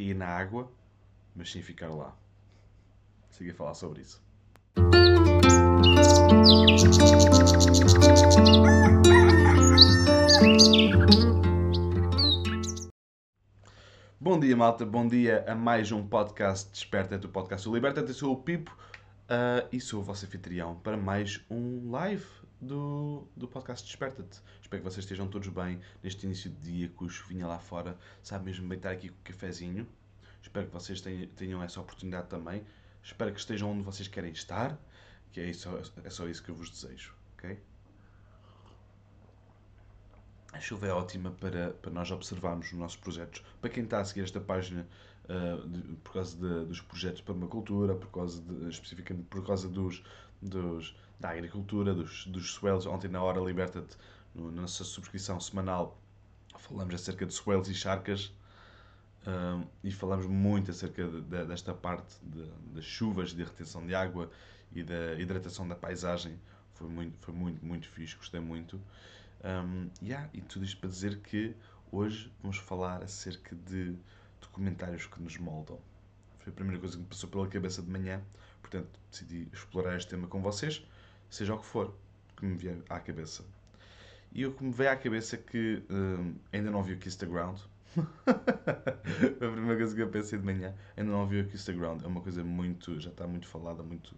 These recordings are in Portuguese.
cair na água, mas sim ficar lá. Siga a falar sobre isso. Bom dia, malta. Bom dia a mais um podcast Desperta do podcast do Liberta. Eu sou o Pipo ah, e sou o vosso anfitrião para mais um live do, do podcast Desperta-te. Espero que vocês estejam todos bem neste início de dia com o chuvinha lá fora. Sabe mesmo bem estar aqui com o cafezinho. Espero que vocês tenham, essa oportunidade também. Espero que estejam onde vocês querem estar. Que é, isso, é só isso que eu vos desejo, ok? A chuva é ótima para, para nós observarmos os nossos projetos. Para quem está a seguir esta página ah, de- por causa de- dos projetos de permacultura, por causa de, especificamente por causa dos, dos, da agricultura, dos, dos swells. Ontem na hora Liberta-te, na nossa subscrição semanal, falamos acerca de swells e charcas. ah, e falamos muito acerca de- de- desta parte de- das chuvas, de retenção de água e da hidratação da paisagem. Foi muito, foi muito, muito fixe, gostei muito. Um, yeah, e tudo isto para dizer que hoje vamos falar acerca de documentários que nos moldam. Foi a primeira coisa que me passou pela cabeça de manhã, portanto decidi explorar este tema com vocês, seja o que for que me vier à cabeça. E o que me veio à cabeça é que um, ainda não vi o Kiss the Ground. A primeira coisa que eu pensei de manhã. Ainda não vi o Kiss the Ground. É uma coisa muito. já está muito falada, muito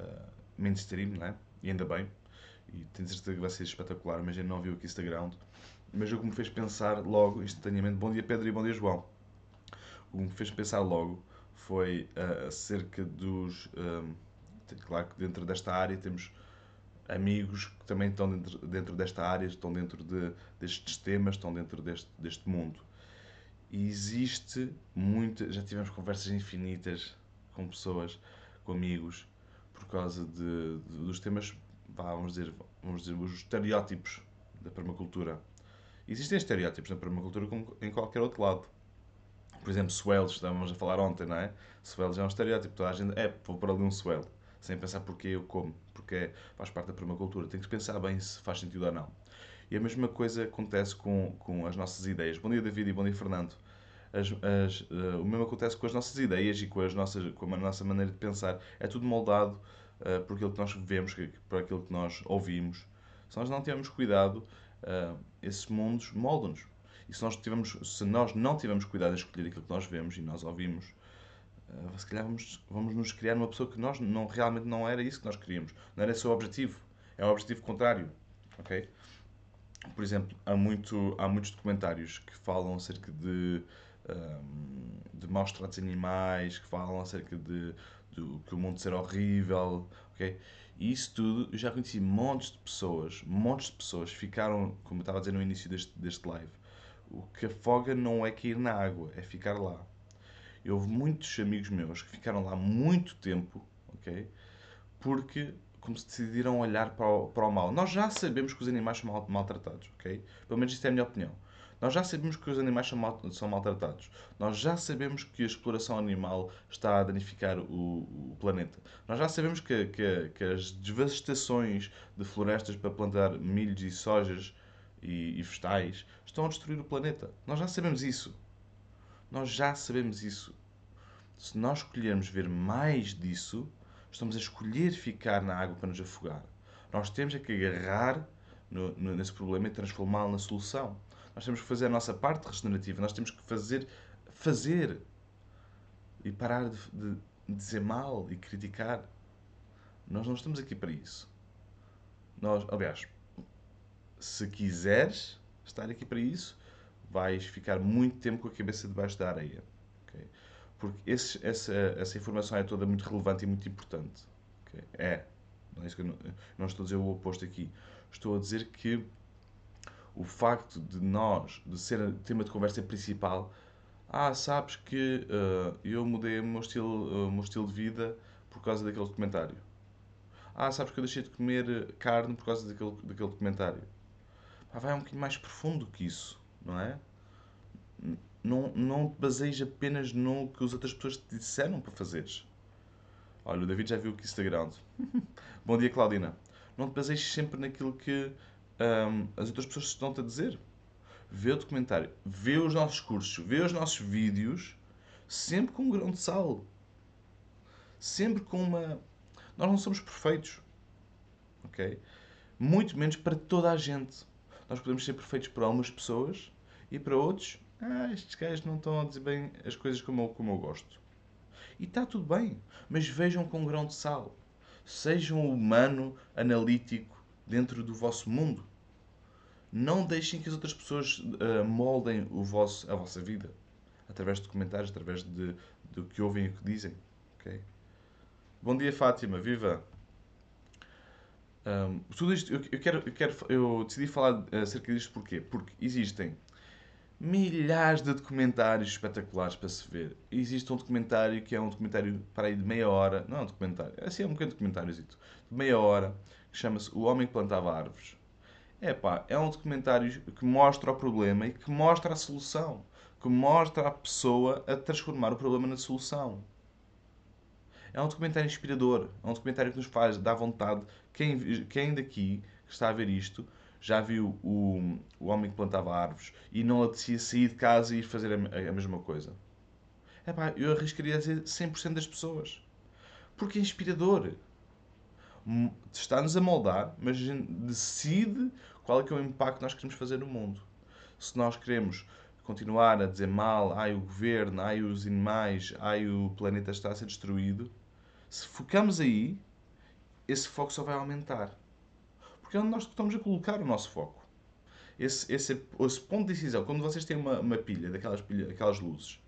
uh, mainstream, não é? E ainda bem e tenho certeza que vai ser espetacular, mas eu não vi o Kiss the Ground. Mas o que me fez pensar logo, instantaneamente, bom dia Pedro e bom dia João. O que me fez pensar logo foi ah, acerca dos. ahm, tem- claro que dentro desta área temos amigos que também estão dentro, dentro desta área, estão dentro de, destes temas, estão dentro deste, deste mundo. E existe muita. Já tivemos conversas infinitas com pessoas, com amigos, por causa de, de- dos temas, vamos dizer, vamos dizer, os estereótipos da permacultura. Existem estereótipos na permacultura como em qualquer outro lado. Por exemplo, swells, estávamos a falar ontem, não é? Swells é um estereótipo. Toda a gente, é, vou pôr ali um swell. Sem pensar porque eu como. Porque faz parte da permacultura. Tem que pensar bem se faz sentido ou não. E a mesma coisa acontece com, com as nossas ideias. Bom dia, David, e bom dia, Fernando. As, as, eh, o mesmo acontece com as nossas ideias e com, as nossas, com a nossa maneira de pensar. É tudo moldado eh, por aquilo que nós vemos, por aquilo que nós ouvimos. Se nós não tivermos cuidado, eh, esses mundos moldam-nos. E se nós, tivermos, se nós não tivermos cuidado em escolher aquilo que nós vemos e nós ouvimos, eh, se calhar vamos, vamos nos criar uma pessoa que nós não, realmente não era isso que nós queríamos. Não era esse o objetivo. É o objetivo contrário. Ok? Por exemplo, há, muito, há muitos documentários que falam acerca de, hum, de maus tratos animais, que falam acerca de, do que o mundo ser horrível, ok? E isso tudo, eu já conheci montes de pessoas, montes de pessoas ficaram, como eu estava a dizer no início deste, deste live, o que afoga não é cair na água, é ficar lá. E houve muitos amigos meus que ficaram lá muito tempo, ok? Porque como se decidiram olhar para o, para o mal. Nós já sabemos que os animais são mal, maltratados, ok? Pelo menos isto é a minha opinião. Nós já sabemos que os animais são, mal, são maltratados. Nós já sabemos que a exploração animal está a danificar o, o planeta. Nós já sabemos que, que, que as devastações de florestas para plantar milhos e sojas e, e vegetais estão a destruir o planeta. Nós já sabemos isso. Nós já sabemos isso. Se nós escolhermos ver mais disso, estamos a escolher ficar na água para nos afogar. Nós temos é que agarrar no, no, nesse problema e transformá-lo na solução. Nós temos que fazer a nossa parte regenerativa. Nós temos que fazer, fazer e parar de, de dizer mal e criticar. Nós não estamos aqui para isso. Nós, aliás, se quiseres estar aqui para isso, vais ficar muito tempo com a cabeça debaixo da areia. ok? Porque esse- essa, essa informação é toda muito relevante e muito importante. ok? É. Não, é isso que eu não, não estou a dizer o oposto aqui. Estou a dizer que o facto de nós, de ser o tema de conversa principal, ah, sabes que ah, eu mudei o meu, estilo, o meu estilo de vida por causa daquele documentário. Ah, sabes que eu deixei de comer eh, carne por causa daquele, daquele documentário. Pá, vai um bocadinho mais profundo que isso, não é? Não, te baseias apenas no que as outras pessoas te disseram para fazeres. Olha, o David já viu que Instagram. Bom dia, Claudina. Não te baseies sempre naquilo que hum, as outras pessoas estão-te a dizer. Vê o documentário, vê os nossos cursos, vê os nossos vídeos, sempre com um grão de sal. Sempre com uma. Nós não somos perfeitos. Ok? Muito menos para toda a gente. Nós podemos ser perfeitos para algumas pessoas e para outros, ah, estes gajos não estão a dizer bem as coisas como eu, como eu gosto. E está tudo bem, mas vejam com um grão de sal. Sejam humano, analítico dentro do vosso mundo. Não deixem que as outras pessoas uh, moldem o vosso, a vossa vida através de comentários, através de, do que ouvem e o que dizem. Okay? Bom dia, Fátima, viva! Um, tudo isto, eu, eu, quero, eu, quero, eu decidi falar acerca disto porquê? Porque existem milhares de documentários espetaculares para se ver. Existe um documentário que é um documentário para aí de meia hora, não é um documentário, é assim é um de documentário, de meia hora, que chama-se O Homem que Plantava Árvores. É pá, é um documentário que mostra o problema e que mostra a solução, que mostra a pessoa a transformar o problema na solução. É um documentário inspirador, é um documentário que nos faz dar vontade. Quem, quem daqui que está a ver isto já viu o, o homem que plantava árvores e não apetecia sair de casa e ir fazer a, a mesma coisa? É pá, eu arriscaria a dizer 100% das pessoas. Porque é inspirador. Está-nos a moldar, mas a gente decide qual é que é o impacto que nós queremos fazer no mundo. Se nós queremos continuar a dizer mal, ai o governo, ai os animais, ai o planeta está a ser destruído, se focamos aí, esse foco só vai aumentar. Porque é onde nós estamos a colocar o nosso foco. Esse, esse, esse ponto de decisão, quando vocês têm uma, uma pilha, daquelas pilha, aquelas luzes,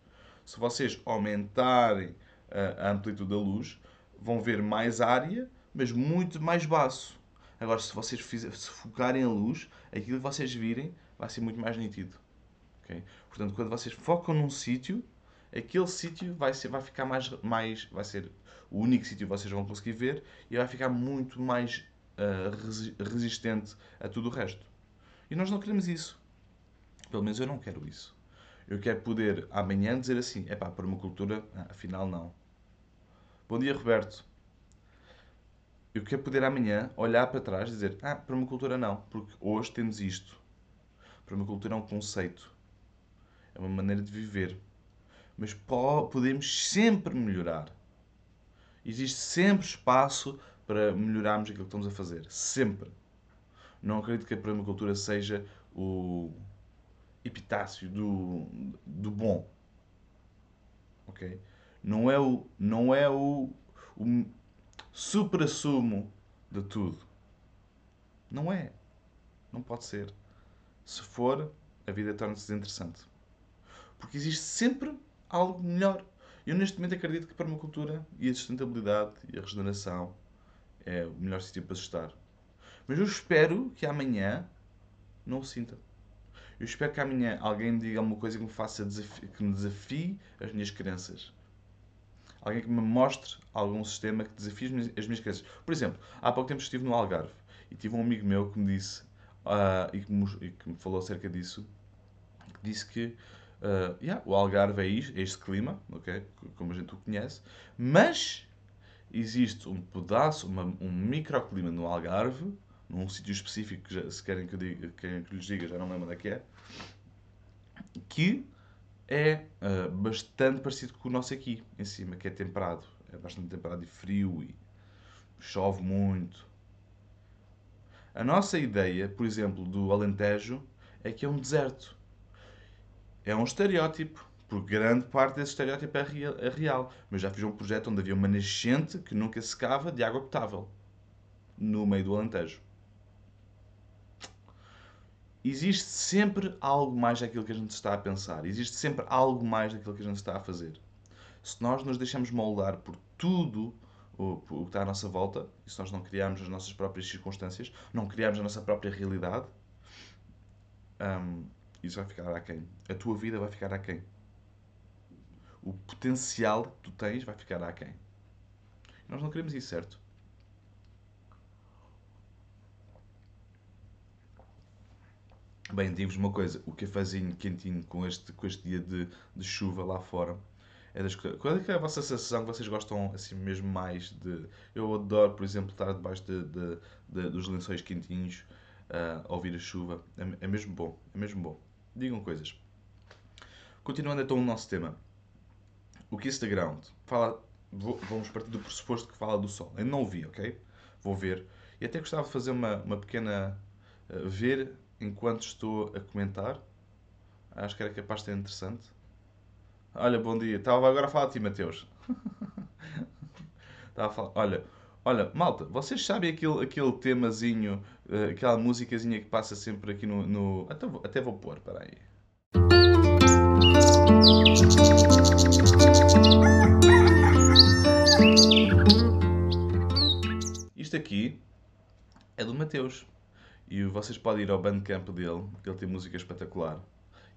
se vocês aumentarem a, a amplitude da luz, vão ver mais área, mas muito mais baço. Agora, se vocês fizer, se focarem a luz, aquilo que vocês virem vai ser muito mais nítido. Okay? Portanto, quando vocês focam num sítio, aquele sítio vai, ser, vai ficar mais, mais. vai ser o único sítio que vocês vão conseguir ver e vai ficar muito mais uh, resistente a tudo o resto. E nós não queremos isso. Pelo menos eu não quero isso. Eu quero poder amanhã dizer assim: é pá, permacultura, ah, afinal não. Bom dia, Roberto. Eu quero poder amanhã olhar para trás e dizer: ah, permacultura não, porque hoje temos isto. Permacultura é um conceito, é uma maneira de viver. Mas podemos sempre melhorar. Existe sempre espaço para melhorarmos aquilo que estamos a fazer. Sempre. Não acredito que a permacultura seja o epitácio do, do bom. Ok? Não é o, não é o, o supra-sumo de tudo. Não é. Não pode ser. Se for, a vida torna-se desinteressante. Porque existe sempre algo melhor. Eu neste momento acredito que a permacultura e a sustentabilidade e a regeneração é o melhor sítio para estar. Mas eu espero que amanhã não o sinta. Eu espero que amanhã alguém me diga alguma coisa que me faça que me desafie as minhas crenças. Alguém que me mostre algum sistema que desafie as minhas, as minhas crenças. Por exemplo, há pouco tempo estive no Algarve e tive um amigo meu que me disse uh, e, que me, e, que me, falou acerca disso, que disse que Uh, yeah, o Algarve é, isto, é este clima, okay? como a gente o conhece, mas existe um pedaço, uma, um microclima no Algarve, num sítio específico, já, se querem que, eu diga, querem que lhes diga, já não lembro onde é que é, que é uh, bastante parecido com o nosso aqui, em cima, que é temperado. É bastante temperado e frio e chove muito. A nossa ideia, por exemplo, do Alentejo, é que é um deserto é um estereótipo, porque grande parte desse estereótipo é real, é real. Mas já fiz um projeto onde havia uma nascente que nunca secava de água potável no meio do Alentejo. Existe sempre algo mais daquilo que a gente está a pensar. Existe sempre algo mais daquilo que a gente está a fazer. Se nós nos deixamos moldar por tudo o, que está à nossa volta, e se nós não criarmos as nossas próprias circunstâncias, não criarmos a nossa própria realidade, hum, isso vai ficar aquém. A tua vida vai ficar aquém. O potencial que tu tens vai ficar aquém. Nós não queremos isso, certo? Bem, digo-vos uma coisa: o cafezinho quentinho com este, com este dia de, de chuva lá fora É das, co- qual é que é a vossa sensação que vocês gostam assim mesmo mais de. Eu adoro, por exemplo, estar debaixo de, de- de- dos lençóis quentinhos, a ouvir a chuva. É, é mesmo bom, é mesmo bom. Digam coisas. Continuando então o nosso tema. O Kiss the Ground. Fala, vamos partir do pressuposto que fala do sol. Eu não o vi, ok? Vou ver. E até gostava de fazer uma, uma pequena. ah, ver enquanto estou a comentar. Acho que era capaz de ser interessante. Olha, bom dia. Estava agora a falar de ti, Mateus. Estava a falar. Olha, olha, malta, vocês sabem aquele, aquele temazinho, eh, aquela musicazinha que passa sempre aqui no. no... Até, vou, até vou pôr, espera aí. Isto aqui é do Mateus. E vocês podem ir ao Bandcamp dele, porque ele tem música espetacular.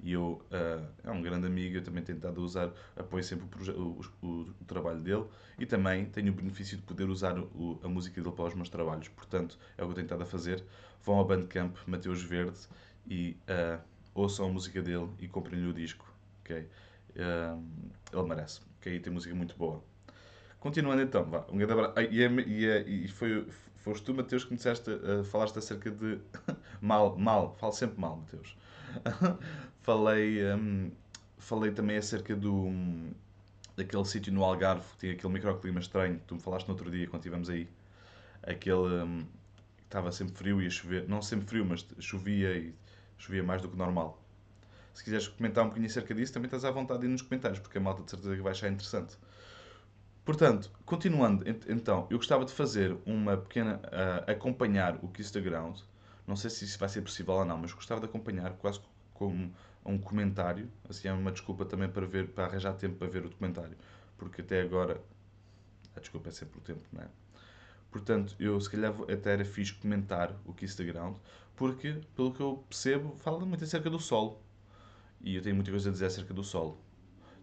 E eu, ah, é um grande amigo, eu também tenho tentado usar, apoio sempre o, o- o- trabalho dele e também tenho o benefício de poder usar o- a música dele para os meus trabalhos. Portanto, é o que eu tenho estado a fazer. Vão ao Bandcamp, Mateus Verde, e ah, ouçam a música dele e comprem-lhe o disco. ok? Ah, ele merece, ok? Tem música muito boa. Continuando então, vá, um grande abraço. E, é- e, é- e foi, foste tu, Mateus, que me disseste, ah, falaste acerca de. mal, mal, falo sempre mal, Mateus. falei, hum, falei também acerca do. hum, daquele sítio no Algarve que tinha aquele microclima estranho que tu me falaste no outro dia quando estivemos aí. Aquele. que estava sempre frio e a chover. Não sempre frio, mas chovia e chovia mais do que normal. Se quiseres comentar um bocadinho acerca disso, também estás à vontade de ir nos comentários, porque a malta de certeza que vai achar interessante. Portanto, continuando, ent- então, eu gostava de fazer uma pequena. ah, acompanhar o Kiss the Ground. Não sei se isso vai ser possível ou não, mas gostava de acompanhar quase como um comentário. Assim, é uma desculpa também para, ver, para arranjar tempo para ver o documentário. Porque até agora. A desculpa é sempre o tempo, não é? Portanto, eu se calhar até era fixe comentar o Kiss the Ground, porque, pelo que eu percebo, fala muito acerca do solo. E eu tenho muita coisa a dizer acerca do solo.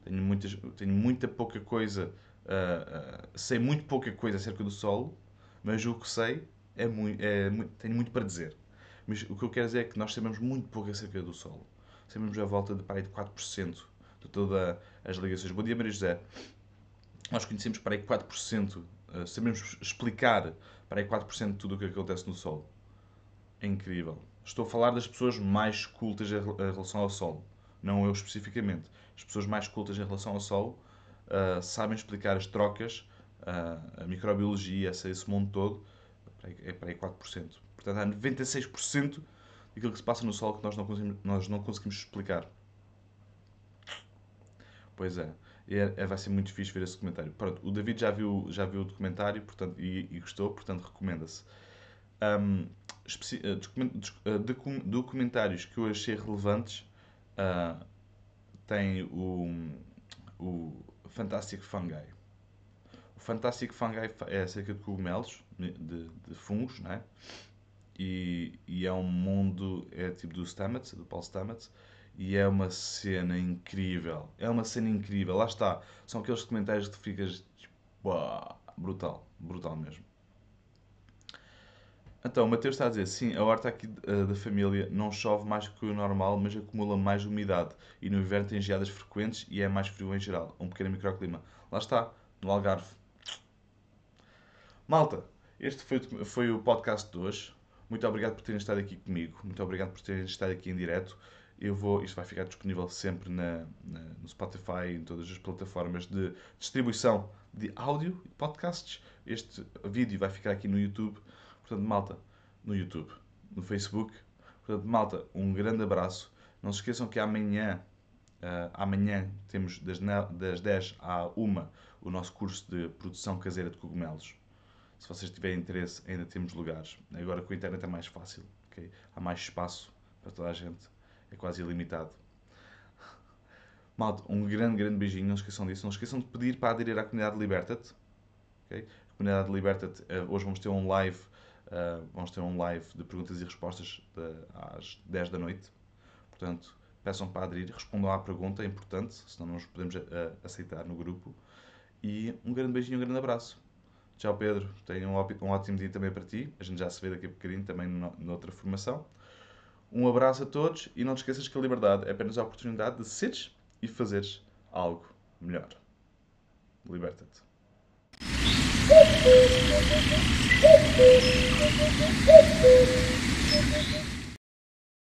Tenho, muitas, tenho muita pouca coisa, ah, ah, sei muito pouca coisa acerca do solo, mas o que sei é muito, é, tenho muito para dizer. Mas o que eu quero dizer é que nós sabemos muito pouco acerca do solo. Sabemos a volta de, para aí, de 4% de todas as ligações. Bom dia, Maria José. Nós conhecemos para aí 4%, ah, sabemos explicar para aí 4% de tudo o que acontece no solo. É incrível. Estou a falar das pessoas mais cultas em rel- em relação ao solo. Não eu especificamente. As pessoas mais cultas em relação ao solo ah, sabem explicar as trocas, ah, a microbiologia, esse, esse mundo todo. É para aí 4%. Portanto, há 96% daquilo que se passa no solo que nós não conseguimos, nós não conseguimos explicar. Pois é. É- é- vai ser muito fixe ver esse documentário. Pronto, o David já viu, já viu o documentário portanto, e, e gostou, portanto recomenda-se. Eh, dos- eh, docu- documentários que eu achei relevantes ah, tem o, o Fantastic Fungi. O Fantastic Fungi é acerca de cogumelos, de, de fungos, não é? E, e é um mundo, é tipo do Stamets, do Paul Stamets, e é uma cena incrível. É uma cena incrível. Lá está. São aqueles comentários que tu ficas tipo, brutal, brutal mesmo. Então, o Mateus está a dizer, sim, a horta aqui eh, da família não chove mais que o normal, mas acumula mais umidade. E no inverno tem geadas frequentes e é mais frio em geral. Um pequeno microclima. Lá está, no Algarve. Malta, este foi, foi o podcast de hoje. Muito obrigado por terem estado aqui comigo. Muito obrigado por terem estado aqui em direto. Eu vou, isto vai ficar disponível sempre na, na- no Spotify em todas as plataformas de distribuição de áudio e podcasts. Este vídeo vai ficar aqui no YouTube. Portanto, malta, no YouTube, no Facebook. Portanto, malta, um grande abraço. Não se esqueçam que amanhã, ah, amanhã temos das, das 10 à 1 o nosso curso de produção caseira de cogumelos. Se vocês tiverem interesse, ainda temos lugares. Agora com a internet é mais fácil. ok? Há mais espaço para toda a gente. É quase ilimitado. Malta, um grande, grande beijinho. Não esqueçam disso. Não esqueçam de pedir para aderir à comunidade Liberta-te. ok? A comunidade Liberta-te. eh, hoje vamos ter um live. eh, vamos ter um live de perguntas e respostas às 10 da noite. Portanto, peçam para aderir. Respondam à pergunta. É importante. Senão não nos podemos eh, aceitar no grupo. E um grande beijinho, um grande abraço. Tchau, Pedro. Tenha um, um ótimo dia também para ti. A gente já se vê daqui a bocadinho também no- noutra formação. Um abraço a todos e não te esqueças que a liberdade é apenas a oportunidade de seres e fazeres algo melhor. Liberta-te.